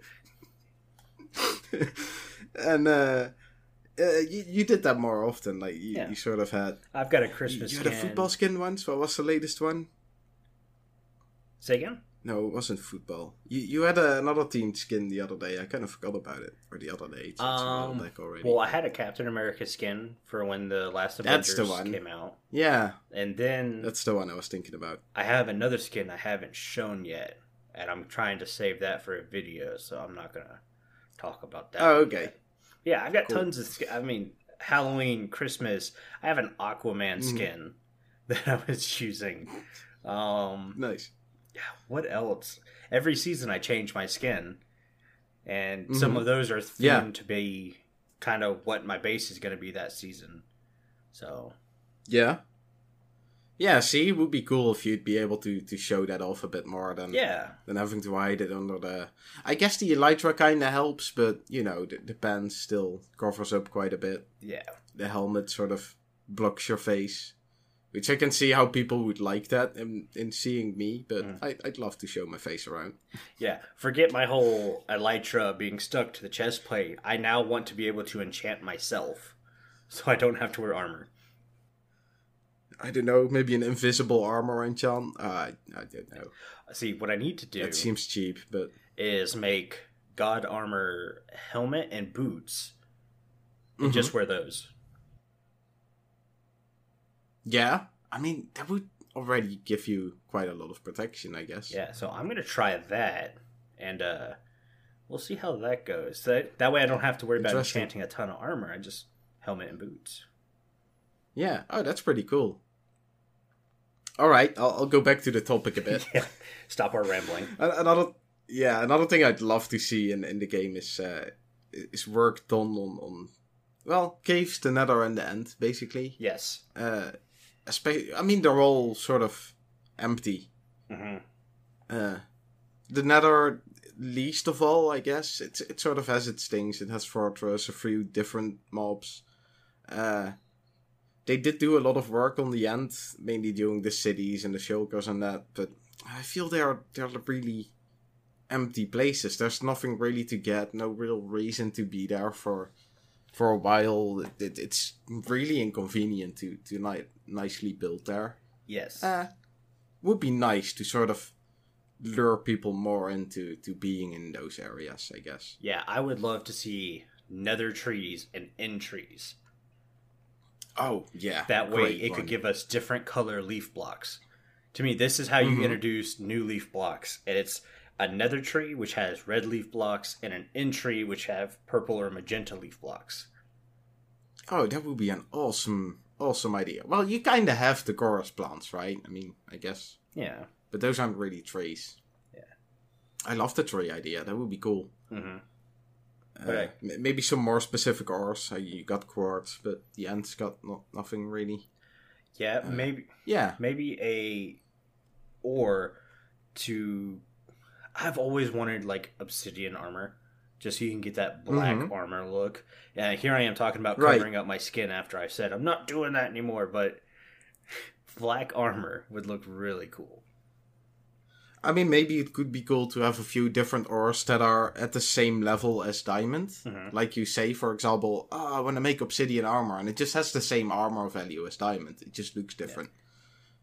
and uh, uh, you you did that more often. Like you, Yeah. you sort of had I've got a Christmas you skin. had a football skin once. What was the latest one? Say again? No, it wasn't football. You you had a, another team skin the other day. I kind of forgot about it. Or the other day. It's, it's a Um, back already. Well, I had a Captain America skin for when the last That's Avengers the one. came out, yeah, and then that's the one I was thinking about. I have another skin I haven't shown yet, and I'm trying to save that for a video, so I'm not gonna talk about that. Oh, okay. yet. Yeah, I've got Cool. tons of. sk- I mean, Halloween, Christmas. I have an Aquaman Mhm. skin that I was using. Um, Nice. Yeah, what else? Every season I change my skin, and some Mhm. of those are themed Yeah. to be kind of what my base is going to be that season. So Yeah. Yeah, see, it would be cool if you'd be able to, to show that off a bit more than yeah, than having to hide it under the. I guess the elytra kind of helps, but you know the, the pants still covers up quite a bit. yeah, The helmet sort of blocks your face, which I can see how people would like that in, in seeing me, but Mm. I, I'd love to show my face around. yeah. Forget my whole elytra being stuck to the chest plate. I now want to be able to enchant myself, so I don't have to wear armor. I don't know, maybe an invisible armor enchant. Uh, I don't know. See, what I need to do That seems cheap, but is make god armor helmet and boots, and Mhm. just wear those. Yeah, I mean that would already give you quite a lot of protection, I guess. Yeah, so I'm gonna try that, and uh we'll see how that goes. That that way, I don't have to worry about enchanting a ton of armor. I just helmet and boots. Yeah. Oh, that's pretty cool. All right, I'll, I'll go back to the topic a bit. yeah, stop our rambling. Another, yeah, another thing I'd love to see in, in the game is uh, is work done on, on well caves, the Nether, and the End, basically. Yes. Uh, I mean, they're all sort of empty. hmm Uh, the Nether, least of all, I guess. It's it sort of has its things. It has fortress, a few different mobs. Uh, they did do a lot of work on the end, mainly doing the cities and the shulkers and that. But I feel they are they're really empty places. There's nothing really to get. No real reason to be there for for a while. It, it, it's really inconvenient to to ni- nicely build there Yes. uh, would be nice to sort of lure people more into to being in those areas. I guess. yeah, I would love to see nether trees and end trees. Oh yeah, That way, great it one. could give us different color leaf blocks. To me, this is how you Mhm. introduce new leaf blocks, and it's a nether tree which has red leaf blocks and an end tree which have purple or magenta leaf blocks. Oh, that would be an awesome, awesome idea. Well, you kind of have the chorus plants, right? I mean, I guess, Yeah. but those aren't really trees. Yeah. I love the tree idea. That would be cool. hmm Uh, Right. m- maybe some more specific ores. Uh, you got quartz, but the ants got no- nothing really. Yeah, Uh, maybe Yeah. maybe a or to I've always wanted like obsidian armor just so you can get that black Mhm. armor look. And here I am talking about Right. covering up my skin after I said I'm not doing that anymore, but black armor would look really cool. I mean, maybe it could be cool to have a few different ores that are at the same level as diamond. Mhm. Like you say, for example, oh, I want to make obsidian armor, and it just has the same armor value as diamond. It just looks different.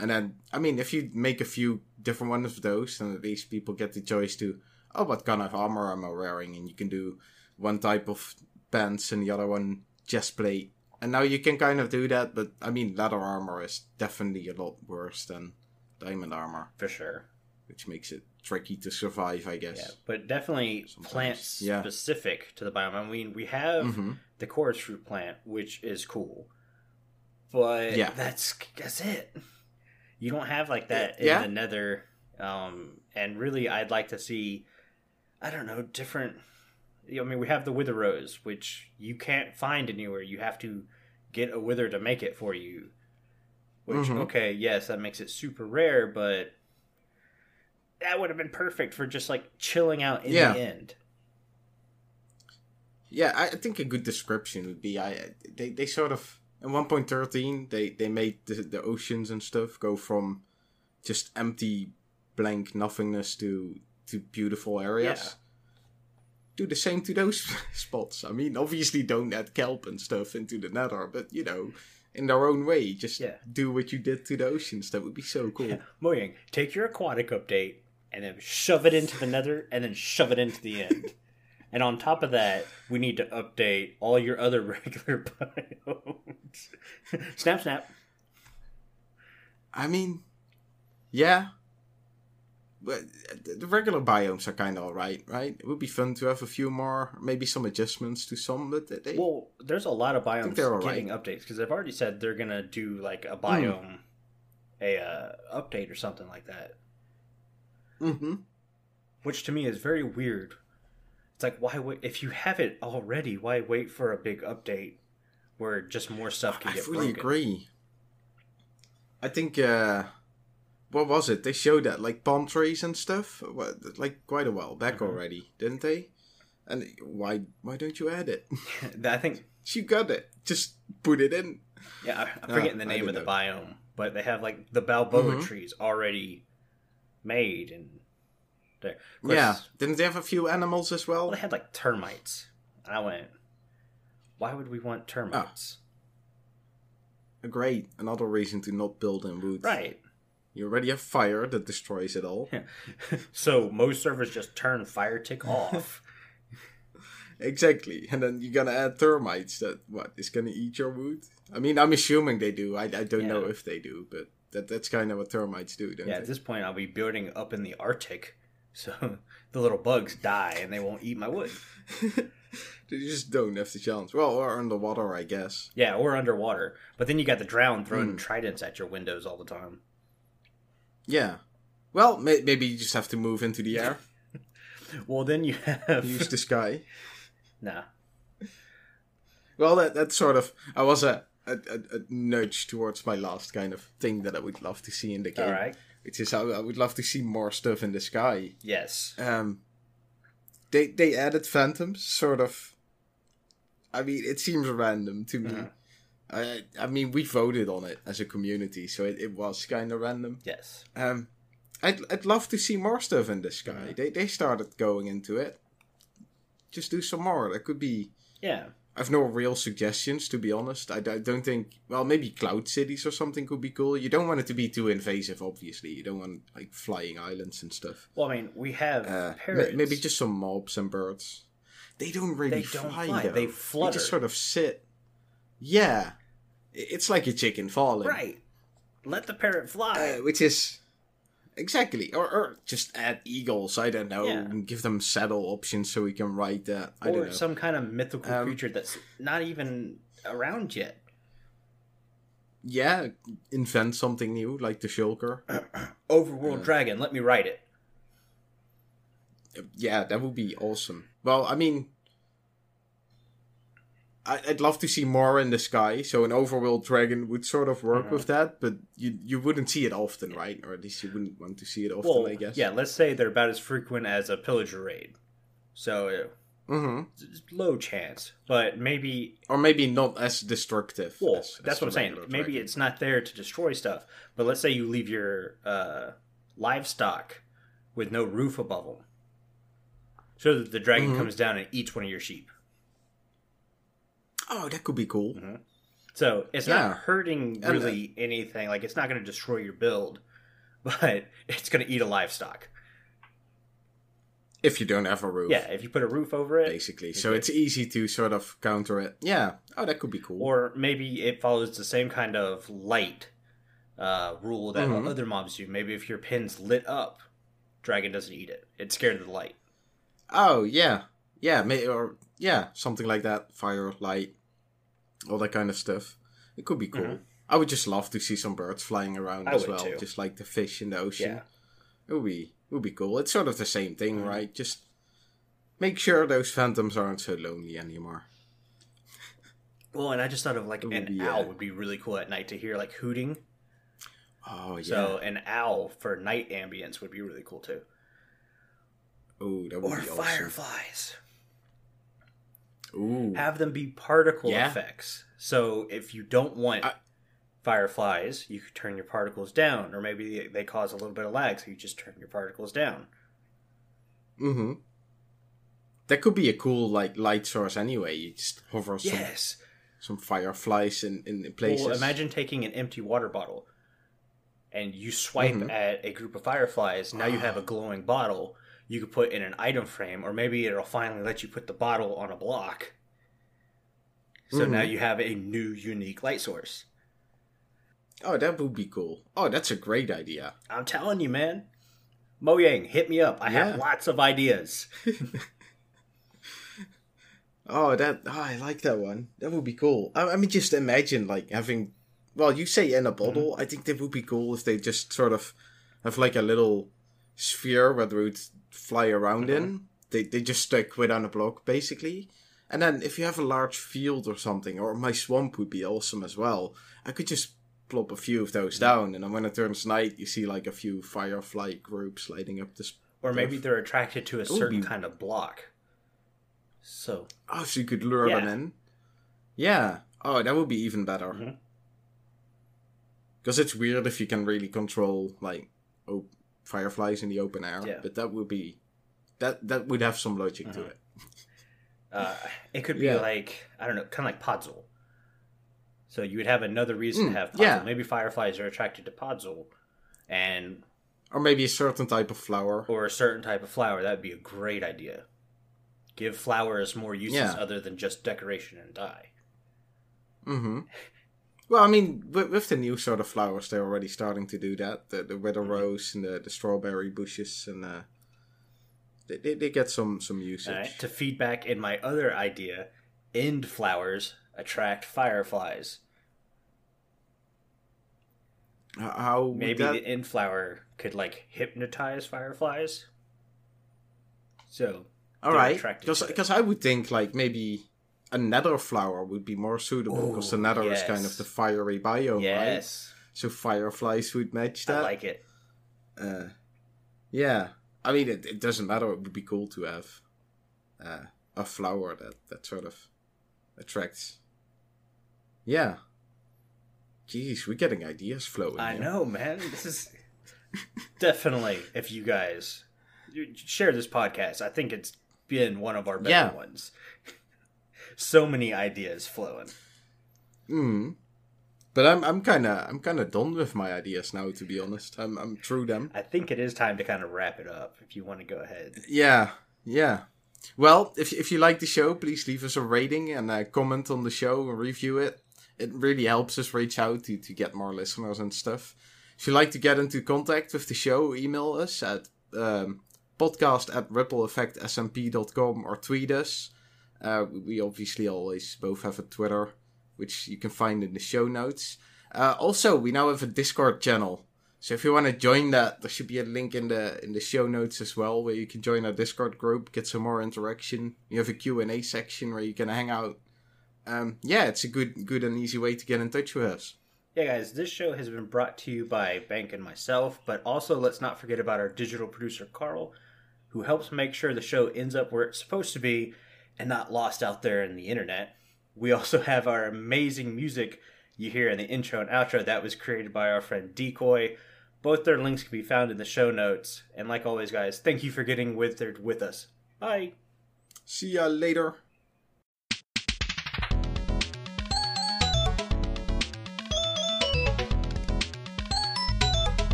And then, I mean, if you make a few different ones of those, then at least people get the choice to, oh, what kind of armor am I wearing? And you can do one type of pants and the other one chest plate. And now you can kind of do that, but I mean, leather armor is definitely a lot worse than diamond armor, For sure. which makes it tricky to survive, I Yeah, guess. but definitely Sometimes. plant Yeah. specific to the biome. I mean, we have hmm the chorus fruit plant, which is cool, but Yeah. that's that's it. You don't have like that in Yeah. the Nether, um, and really, I'd like to see. I don't know different. I mean, we have the Wither Rose, which you can't find anywhere. You have to get a Wither to make it for you. Which Mhm. okay, yes, that makes it super rare, but that would have been perfect for just like chilling out in Yeah. the end. Yeah, I I think a good description would be I they, they sort of in 1.13 they they made the, the oceans and stuff go from just empty blank nothingness to to beautiful areas. Yeah. Do the same to those spots. I mean, obviously don't add kelp and stuff into the nether, but you know, in their own way, just Yeah. do what you did to the oceans. That would be so cool. Yeah. Mojang, take your aquatic update and then shove it into the nether and then shove it into the end. and on top of that, we need to update all your other regular biomes. snap, snap. I mean, yeah. But the the regular biomes are kind of alright, right? It would be fun to have a few more, maybe some adjustments to some, but they, Well, there's a lot of biomes they're getting updates because they've already said they're gonna do like a biome, a uh, update or something like that. hmm Which to me is very weird. It's like why wait if you have it already? Why wait for a big update where just more stuff can I get fully broken? agree. I think, uh, what was it? They showed that, like, palm trees and stuff, what, like, quite a while back Mhm. already, didn't they? And why why don't you add it? I think you got it. Just put it in. Yeah, I- I'm forgetting the name of the know. biome, but they have like the baobab Mhm. trees already made, and there. course- Yeah. Didn't they have a few animals as well? Well, they had like termites. I went, why would we want termites? Ah. Great. Another reason to not build in wood. Right. You already have fire that destroys it all. so most servers just turn fire tick off. Exactly. And then you're gonna add termites that what is gonna eat your wood? I mean I'm assuming they do. I, I don't know if they do, but that that's kind of what termites do, don't yeah, they? at this point, I'll be building up in the Arctic, so the little bugs die and they won't eat my wood. They just don't have the chance. Well, or underwater, I guess. Yeah, or underwater. But then you got the drown throwing Hmm. tridents at your windows all the time. Yeah. Well, may- maybe you just have to move into the air, Well, then you have use the sky. nah. Well, that that's sort of. I was a, a, a, a nudge towards my last kind of thing that I would love to see in the game. All right. Which is I, I would love to see more stuff in the sky. Yes. Um, they they added phantoms, sort of. I mean, it seems random to me. I I mean, we voted on it as a community, so it, it was kind of random. Yes. Um, I'd I'd love to see more stuff in the sky. They they started going into it. Just do some more. That could be. Yeah. I've no real suggestions to be honest. I, I don't think. Well, maybe cloud cities or something could be cool. You don't want it to be too invasive, obviously. You don't want like flying islands and stuff. Well, I mean, we have Uh, maybe just some mobs and birds. They don't really They don't fly, fly, they flutter. just sort of sit. Yeah, it's like a chicken falling, right. Let the parrot fly. Uh, which is exactly, or, or just add eagles. I don't know. Yeah. and Give them saddle options so we can ride that. I don't or know. some kind of mythical Um, creature that's not even around yet. yeah, invent something new like the shulker. Overworld Dragon, let me write it. Yeah, that would be awesome. Well, I mean, I- I'd love to see more in the sky. So an overworld dragon would sort of work Mhm. with that, but you you wouldn't see it often, right? Or at least you wouldn't want to see it often, Well, I guess. yeah, let's say they're about as frequent as a pillager raid. So, uh, hmm low chance. But maybe Or maybe not as destructive. Well, as- as that's what I'm saying. regular Maybe it's not there to destroy stuff, but let's say you leave your uh, livestock with no roof above them, so that the dragon Mhm. comes down and eats one of your sheep. Oh, that could be cool. So it's Yeah. not hurting uh, really anything. Like it's not going to destroy your build, but it's going to eat a livestock. If you don't have a roof. Yeah, if you put a roof over it, Basically. So it's easy to sort of counter it. Yeah. Oh, that could be cool. or maybe it follows the same kind of light uh, rule that Mhm. other mobs do. Maybe if your pin's lit up, dragon doesn't eat it. It's scared of the light. Oh yeah, yeah, may, or yeah, something like that. Fire, light, all that kind of stuff. It could be cool. Mhm. I would just love to see some birds flying around I as well, too. just like the fish in the ocean. Yeah. It would be it would be cool. It's sort of the same thing, Mhm. right? Just make sure those phantoms aren't so lonely anymore. Well, and I just thought of like an be, owl uh, would be really cool at night to hear like hooting. Oh yeah. So an owl for night ambience would be really cool too. oh, that would Or be awesome. fireflies. Ooh. Have them be particle Yeah. effects. So if you don't want I- fireflies, you could turn your particles down, or maybe they- cause a little bit of lag, so you just turn your particles down. Mm-hmm. That could be a cool like light source anyway. You just hover some Yes. some fireflies in, in places. Well, imagine taking an empty water bottle and you swipe Mhm. at a group of fireflies. Now you have a glowing bottle you could put in an item frame, or maybe it'll finally let you put the bottle on a block. So Mhm. now you have a new unique light source. Oh, that would be cool. Oh, that's a great idea. I'm telling you, man. Mojang, hit me up. I Yeah. have lots of ideas. Oh, that oh, I like that one. That would be cool. I, I mean, just imagine like having. Well, you say in a bottle. I think that would be cool if they just sort of have like a little sphere where they would fly around in. Uh-huh. They they just stick within a block basically. And then if you have a large field or something, or my swamp would be awesome as well. I could just plop a few of those mm-hmm. down, and then when it turns night, you see like a few firefly groups lighting up this. Or maybe they're attracted to a certain be- kind of block. So, Oh, so you could lure them in. Yeah. Oh, that would be even better. Mm-hmm. Because it's weird if you can really control like op- fireflies in the open air. Yeah. But that would be that that would have some logic to Mhm. it. uh, it could be Yeah. like, I don't know, kind of like Podzol. So you would have another reason Mm, to have Podzol. yeah. Maybe fireflies are attracted to Podzol. And Or maybe a certain type of flower. or a certain type of flower. That would be a great idea. Give flowers more uses Yeah. other than just decoration and dye. Mm-hmm. Well, I mean, with, with the new sort of flowers, they're already starting to do that. The the Wither Mhm. rose and the, the strawberry bushes, and uh, they, they they get some some usage. Alright, To feedback in my other idea, end flowers attract fireflies. How Maybe that- the end flower could like hypnotize fireflies. So All right, because I would think like maybe a nether flower would be more suitable because the nether is kind of the fiery biome, right? yes, So fireflies would match that. I like it. uh, yeah, I mean it, it doesn't matter. It would be cool to have uh, a flower that that sort of attracts. Yeah. Jeez, we're getting ideas flowing. I here. know, man. This is definitely if you guys share this podcast, I think it's been one of our better Yeah. ones. so many ideas flowing. Mm. But I'm I'm kind of I'm kind of done with my ideas now. To be honest, I'm I'm through them. I think it is time to kind of wrap it up. If you want to go ahead. Yeah, yeah. Well, if if you like the show, please leave us a rating and a comment on the show and review it. It really helps us reach out to, to get more listeners and stuff. If you like to get into contact with the show, email us at um, podcast at rippleeffectsmp.com or tweet us. Uh, we obviously always both have a Twitter, which you can find in the show notes. Uh, also, we now have a Discord channel. So if you want to join that, there should be a link in the in the show notes as well, where you can join our Discord group, get some more interaction. You have a Q and A section where you can hang out. Um, yeah, it's a good good and easy way to get in touch with us. Yeah, guys, this show has been brought to you by Bank and myself, but also let's not forget about our digital producer Carl, who helps make sure the show ends up where it's supposed to be and not lost out there in the internet. We also have our amazing music you hear in the intro and outro that was created by our friend DiiKoj. Both their links can be found in the show notes. And like always, guys, thank you for getting withered with us. Bye. See ya later.